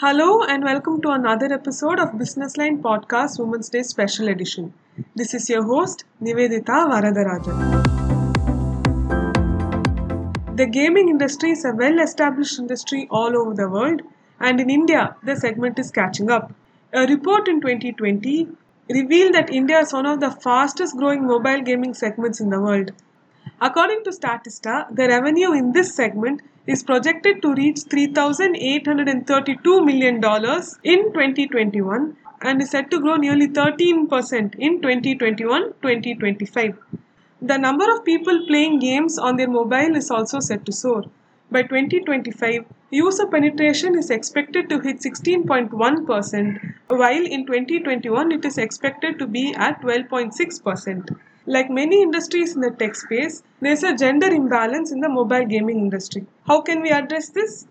Hello and welcome to another episode of Business Line Podcast Women's Day Special Edition. This is your host Nivedita Varadarajan. The gaming industry is a well established industry all over the world, and in India, the segment is catching up. A report in 2020 revealed that India is one of the fastest growing mobile gaming segments in the world. According to Statista, the revenue in this segment is projected to reach $3,832 million in 2021 and is set to grow nearly 13% in 2021 2025. The number of people playing games on their mobile is also set to soar. By 2025, user penetration is expected to hit 16.1%, while in 2021 it is expected to be at 12.6%. Like many industries in the tech space, there is a gender imbalance in the mobile gaming industry. How can we address this?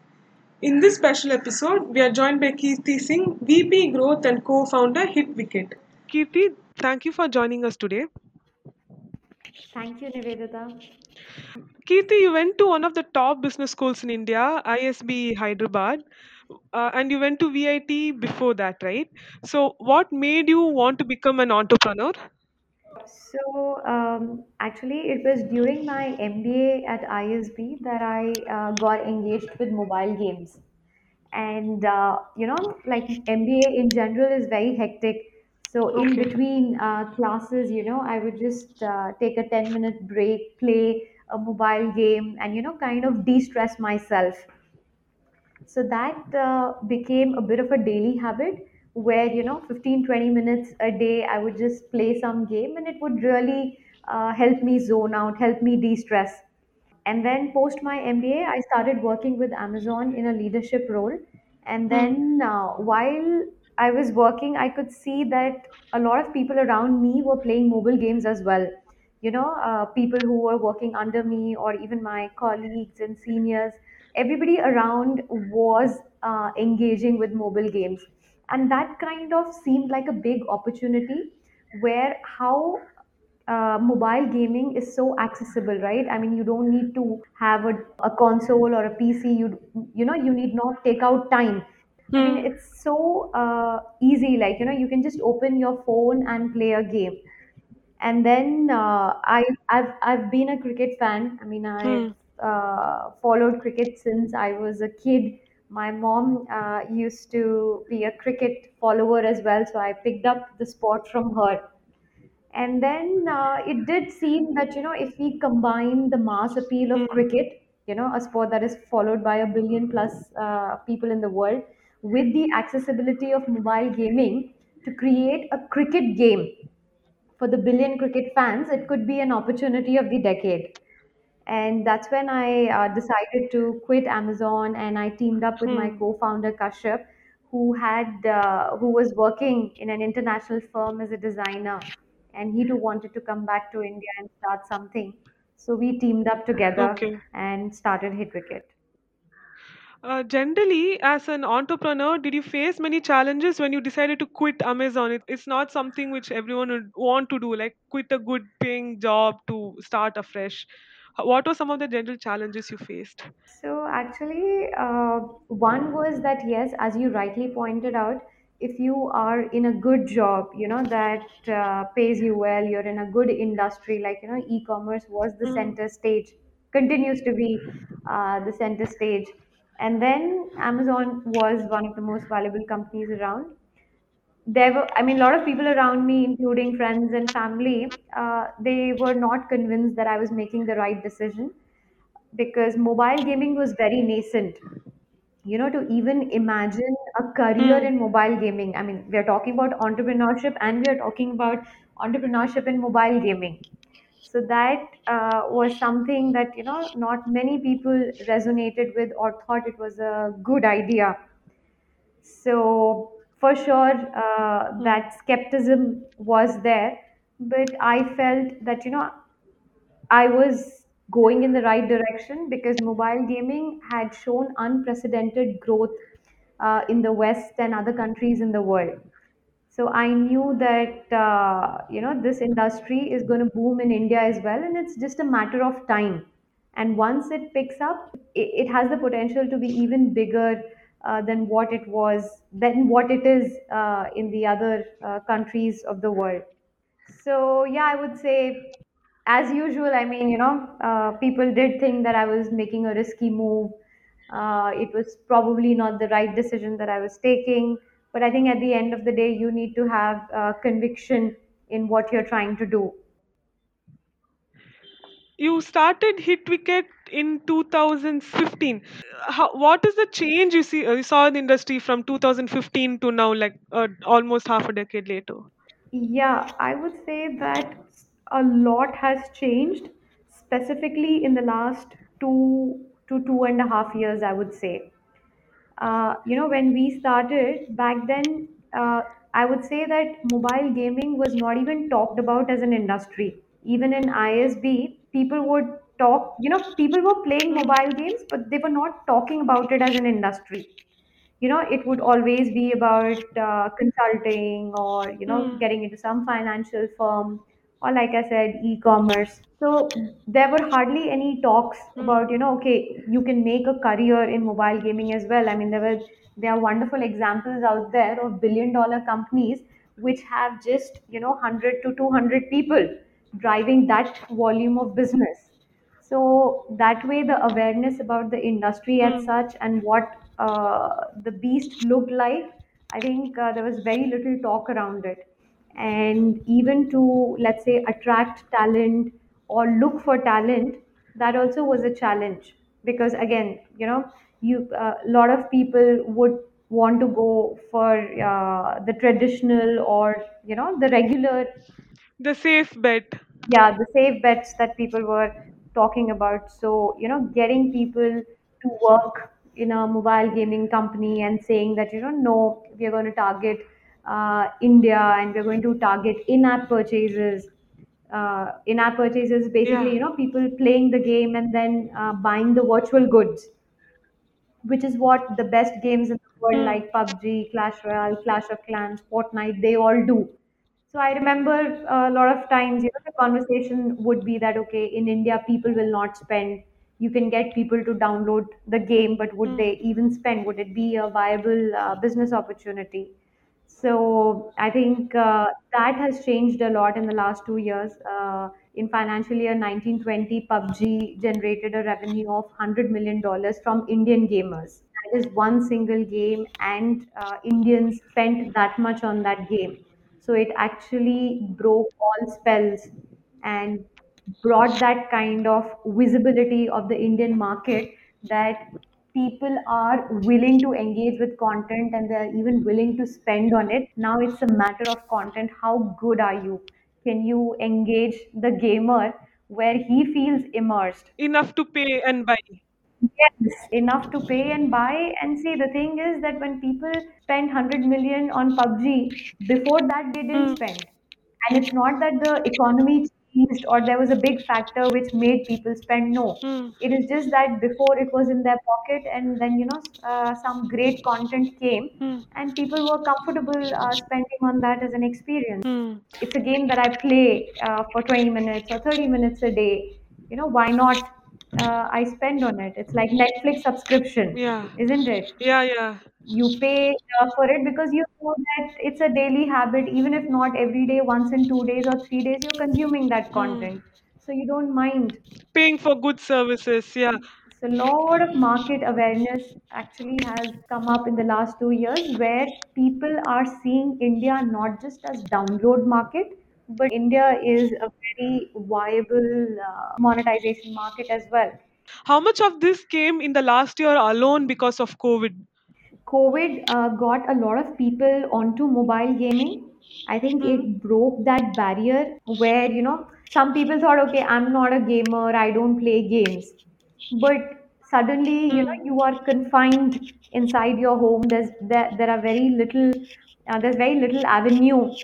In this special episode, we are joined by Kirti Singh, VP Growth and co-founder HitWicket. Kirti, thank you for joining us today. Thank you, Nivedita. Kirti, you went to one of the top business schools in India, ISB Hyderabad, uh, and you went to VIT before that, right? So, what made you want to become an entrepreneur? So, um, actually, it was during my MBA at ISB that I uh, got engaged with mobile games. And, uh, you know, like MBA in general is very hectic. So, in Okay. between uh, classes, you know, I would just uh, take a 10 minute break, play a mobile game, and, you know, kind of de stress myself. so that uh, became a bit of a daily habit where you know 15 20 minutes a day i would just play some game and it would really uh, help me zone out help me de-stress and then post my MBA, I started working with Amazon in a leadership role. And Hmm. then uh, while I was working, I could see that a lot of people around me were playing mobile games as well. You know, uh, people who were working under me, or even my colleagues and seniors, everybody around was uh, engaging with mobile games. And that kind of seemed like a big opportunity where how uh, mobile gaming is so accessible right i mean you don't need to have a, a console or a pc you you know you need not take out time i mean Hmm. it's so uh, easy like you know you can just open your phone and play a game and then uh, I I've I've been a cricket fan. I mean, I've Hmm. uh, followed cricket since I was a kid. My mom uh, used to be a cricket follower as well, so I picked up the sport from her. And then uh, it did seem that, you know, if we combine the mass appeal of Hmm. cricket, you know, a sport that is followed by a billion plus uh, people in the world, with the accessibility of mobile gaming to create a cricket game for the billion cricket fans, it could be an opportunity of the decade. And that's when I uh, decided to quit Amazon and I teamed up with my Hmm. co-founder Kashyap, who had uh, who was working in an international firm as a designer, and he too wanted to come back to India and start something. So we teamed up together Okay. and started HitWicket. Uh, generally, as an entrepreneur, did you face many challenges when you decided to quit Amazon? It, it's not something which everyone would want to do, like quit a good paying job to start afresh. What were some of the general challenges you faced? So actually, uh, one was that yes, as you rightly pointed out, if you are in a good job, you know that uh, pays you well, you're in a good industry, like you know, e-commerce was the Hmm. center stage, continues to be uh, the center stage, and then Amazon was one of the most valuable companies around. There were, I mean, a lot of people around me, including friends and family, uh, they were not convinced that I was making the right decision because mobile gaming was very nascent. You know to even imagine a career Hmm. in mobile gaming i mean we are talking about entrepreneurship and we are talking about entrepreneurship in mobile gaming. So that uh, was something that you know not many people resonated with or thought it was a good idea. So for sure uh, Hmm. that skepticism was there but i felt that you know I was going in the right direction because mobile gaming had shown unprecedented growth uh, in the West and other countries in the world. So I knew that uh, you know this industry is going to boom in India as well, and it's just a matter of time. And once it picks up, it, it has the potential to be even bigger uh, than what it was than what it is uh, in the other uh, countries of the world. So yeah, I would say as usual. I mean, you know, uh, people did think that I was making a risky move. Uh, it was probably not the right decision that I was taking. But I think at the end of the day, you need to have conviction in what you're trying to do. You started Hit Wicket in 2015. How, what is the change you see you saw in the industry from 2015 to now, like uh, almost half a decade later? Yeah, I would say that a lot has changed, specifically in the last two to two and a half years, I would say. Uh, you know, when we started back then, uh, I would say that mobile gaming was not even talked about as an industry. Even in ISB, people would talk, you know, people were playing mobile games, but they were not talking about it as an industry. You know it would always be about uh, consulting or you know mm, getting into some financial firm or like i said e-commerce. So there were hardly any talks mm. about you know okay you can make a career in mobile gaming as well. I mean there were there are wonderful examples out there of billion dollar companies which have just you know 100 to 200 people driving that volume of business so that way, the awareness about the industry as Mm. such and what uh, the beast looked like, I think uh, there was very little talk around it. And even to, let's say, attract talent or look for talent, that also was a challenge because, again, you know, you a lot of people would want to go for uh, the traditional or you know the regular The safe bet. yeah the safe bets that people were talking about so you know getting people to work in a mobile gaming company and saying that you know no we are going to target uh, india and we're going to target in-app purchases uh, in-app purchases basically Yeah. you know people playing the game and then uh, buying the virtual goods which is what the best games in the world Mm, like PUBG, Clash Royale, Clash of Clans, Fortnite, they all do. So I remember a lot of times, you know, the conversation would be that okay, in India, people will not spend. You can get people to download the game, but would mm. they even spend? Would it be a viable uh, business opportunity? So I think uh, that has changed a lot in the last two years. Uh, in financial year 1920, PUBG generated a revenue of $100 million from Indian gamers. That is one single game, and uh, Indians spent that much on that game. So it actually broke all spells and brought that kind of visibility of the Indian market that people are willing to engage with content and they're even willing to spend on it. Now it's a matter of content. How good are you? Can you engage the gamer where he feels immersed? Enough to pay and buy. Yes, enough to pay and buy. And see, the thing is that when people spend 100 million on PUBG, before that they didn't Mm, spend. And it's not that the economy changed or there was a big factor which made people spend. No. mm, It is just that before it was in their pocket, and then, you know, uh, some great content came, mm, and people were comfortable uh, spending on that as an experience. mm. It's a game that I play uh, for 20 minutes or 30 minutes a day. You know, why not? Uh, I spend on it. It's like Netflix subscription, Yeah. isn't it? Yeah, yeah. You pay uh, for it because you know that it's a daily habit, even if not every day, once in two days or three days, you're consuming that Mm. content. So you don't mind. Paying for good services. Yeah. So a lot of market awareness actually has come up in the last two years where people are seeing India not just as download market, but India is a very viable uh, monetization market as well. How much of this came in the last year alone because of COVID? COVID uh, got a lot of people onto mobile gaming. I think Mm, it broke that barrier where, you know, some people thought, okay, I'm not a gamer, I don't play games. But suddenly, you know, mm, you are confined inside your home. There's there, there are very little, uh, there's very little avenue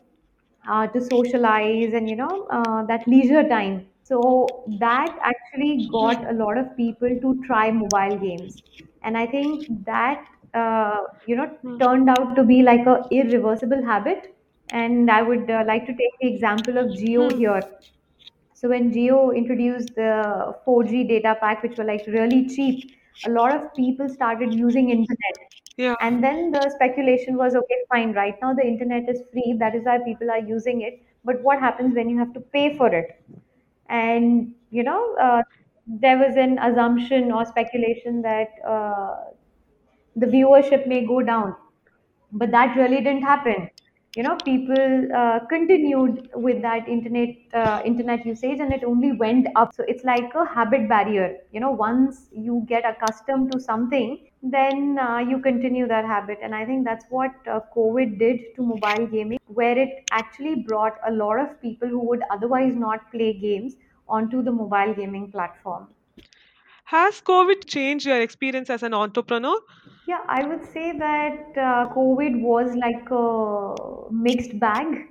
uh, to socialize and you know uh, that leisure time. So that actually got a lot of people to try mobile games. And i think that uh, you know mm, turned out to be like a irreversible habit. And i would uh, like to take the example of Jio mm, here. So when Jio introduced the 4G data pack, which were like really cheap, a lot of people started using internet Yeah. And then the speculation was okay, fine, right now the internet is free, that is why people are using it. But what happens when you have to pay for it? And, you know, uh, there was an assumption or speculation that uh, the viewership may go down but that really didn't happen you know people uh, continued with that internet uh, internet usage and it only went up. So it's like a habit barrier. You know once you get accustomed to something then uh, you continue that habit. And i think that's what uh, covid did to mobile gaming where it actually brought a lot of people who would otherwise not play games onto the mobile gaming platform Has COVID changed your experience as an entrepreneur? Yeah, I would say that uh, COVID was like a mixed bag.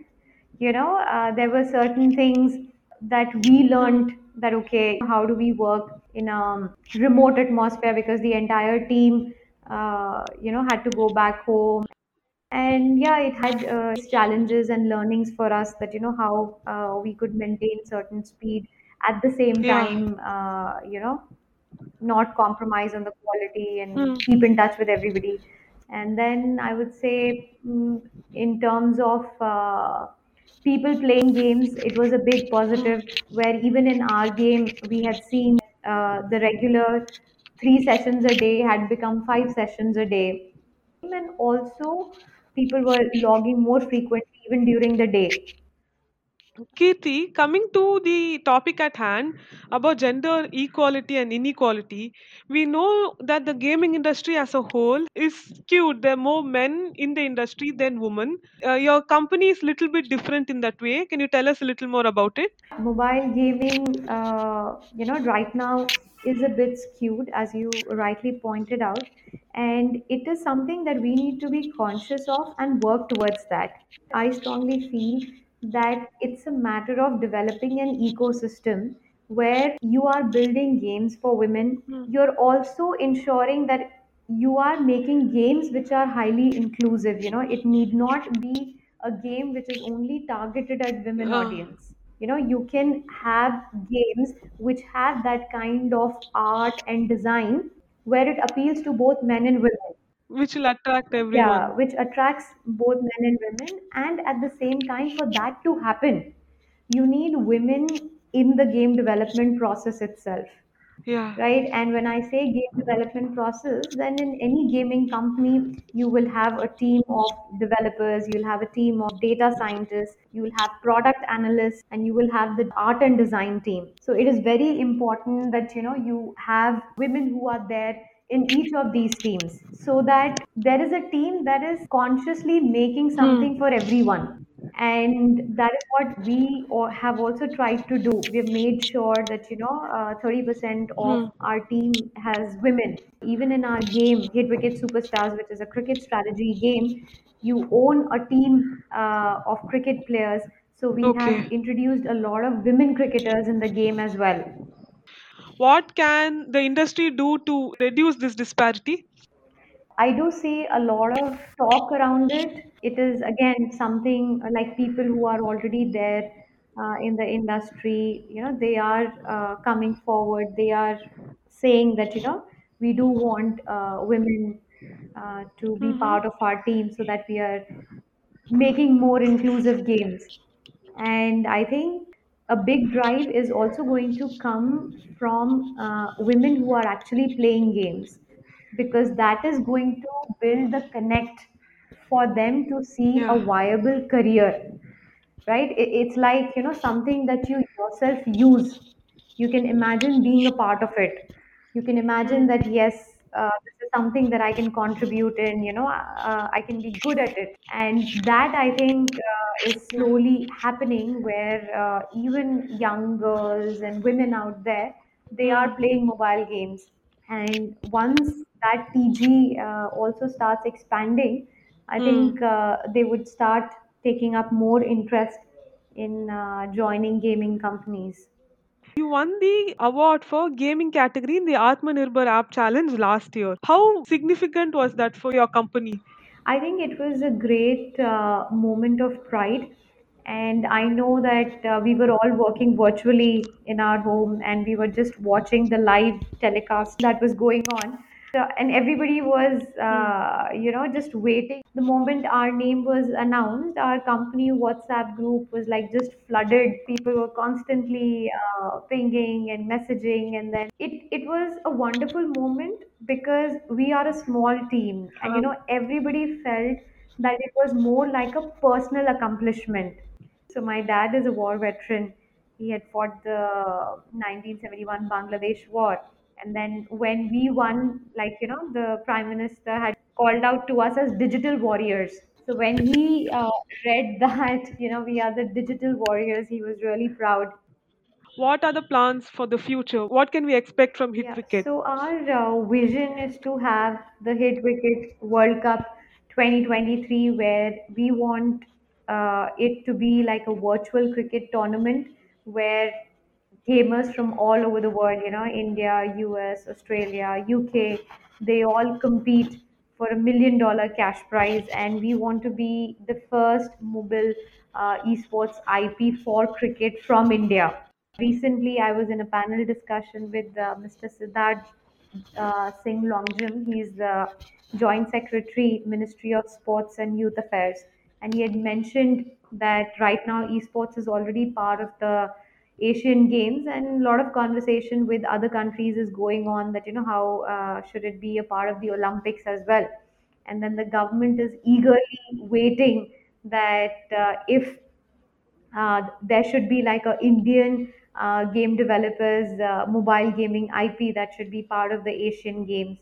You know, uh, there were certain things that we learned that, okay, how do we work in a remote atmosphere because the entire team, uh, you know, had to go back home. And yeah, it had uh, its challenges and learnings for us that, you know, how uh, we could maintain certain speed at the same Yeah. time, uh, you know, not compromise on the quality and Hmm. keep in touch with everybody. And then I would say, mm, in terms of uh, people playing games, it was a big positive where even in our game, we had seen uh, the regular three sessions a day had become five sessions a day. And also, people were logging more frequently even during the day. Kirti, coming to the topic at hand about gender equality and inequality, we know that the gaming industry as a whole is skewed. There are more men in the industry than women. Uh, your company is a little bit different in that way. Can you tell us a little more about it? Mobile gaming, uh, you know, right now is a bit skewed, as you rightly pointed out, and it is something that we need to be conscious of and work towards that. I strongly feel that it's a matter of developing an ecosystem where you are building games for women. Hmm. You're also ensuring that you are making games which are highly inclusive. You know, it need not be a game which is only targeted at women audience you know you can have games which have that kind of art and design where it appeals to both men and women which will attract everyone. yeah which attracts both men and women and at the same time for that to happen you need women in the game development process itself Yeah. right? And when i say game development process then in any gaming company you will have a team of developers you'll have a team of data scientists you'll have product analysts and you will have the art and design team. So it is very important that you know you have women who are there in each of these teams so that there is a team that is consciously making Hmm. something for everyone. And that is what we or have also tried to do. We've made sure that you know uh, 30% of Hmm. our team has women. Even in our game hit wicket superstars which is a cricket strategy game you own a team uh, of cricket players. So we have introduced a lot of women cricketers in the game as well What can the industry do to reduce this disparity? I do see a lot of talk around it. It is again something like people who are already there uh, in the industry, you know, they are uh, coming forward. They are saying that, you know, we do want uh, women uh, to be Mm-hmm. part of our team so that we are making more inclusive games. And I think a big drive is also going to come from uh, women who are actually playing games because that is going to build the connect for them to see a Yeah. viable career right? It, it's like you know something that you yourself use. You can imagine being a part of it. You can imagine that yes uh, this is something that i can contribute in you know uh, i can be good at it. And that i think uh, is slowly happening where uh, even young girls and women out there they are playing mobile games. And once that tg uh, also starts expanding i Hmm. think uh, they would start taking up more interest in uh, joining gaming companies You won the award for gaming category in the Atmanirbhar App Challenge last year. How significant was that for your company? I think it was a great uh, moment of pride. And I know that uh, we were all working virtually in our home and we were just watching the live telecast that was going on. So, and everybody was, uh, you know, just waiting. The moment our name was announced, our company WhatsApp group was like just flooded. People were constantly uh, pinging and messaging, and then it it was a wonderful moment because we are a small team, and you know, everybody felt that it was more like a personal accomplishment. So my dad is a war veteran. He had fought the 1971 Bangladesh war. And then when we won, like, you know, the prime minister had called out to us as digital warriors. So when he uh, read that, you know, we are the digital warriors, he was really proud. what are the plans for the future? What can we expect from Hit Yeah, Wicket? so our uh, vision is to have the Hit Wicket World Cup 2023, where we want uh, it to be like a virtual cricket tournament where gamers from all over the world, you know, India, US, Australia, UK, they all compete for a million dollar cash prize. And we want to be the first mobile uh, esports IP for cricket from India. Recently, I was in a panel discussion with uh, Mr. Siddharth uh, Singh Longjam. He's the Joint Secretary, Ministry of Sports and Youth Affairs. And he had mentioned that right now esports is already part of the Asian Games, and a lot of conversation with other countries is going on that, you know, how uh, should it be a part of the Olympics as well. And then the government is eagerly waiting that uh, if uh, there should be like a Indian uh, game developers uh, mobile gaming IP that should be part of the Asian Games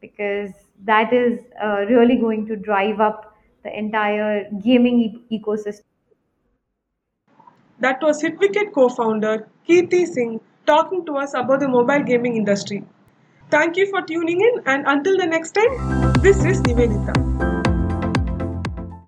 because that is uh, really going to drive up the entire gaming e- ecosystem. That was Hit Wicket co founder Kirti Singh talking to us about the mobile gaming industry. Thank you for tuning in, and until the next time, this is Nivedita.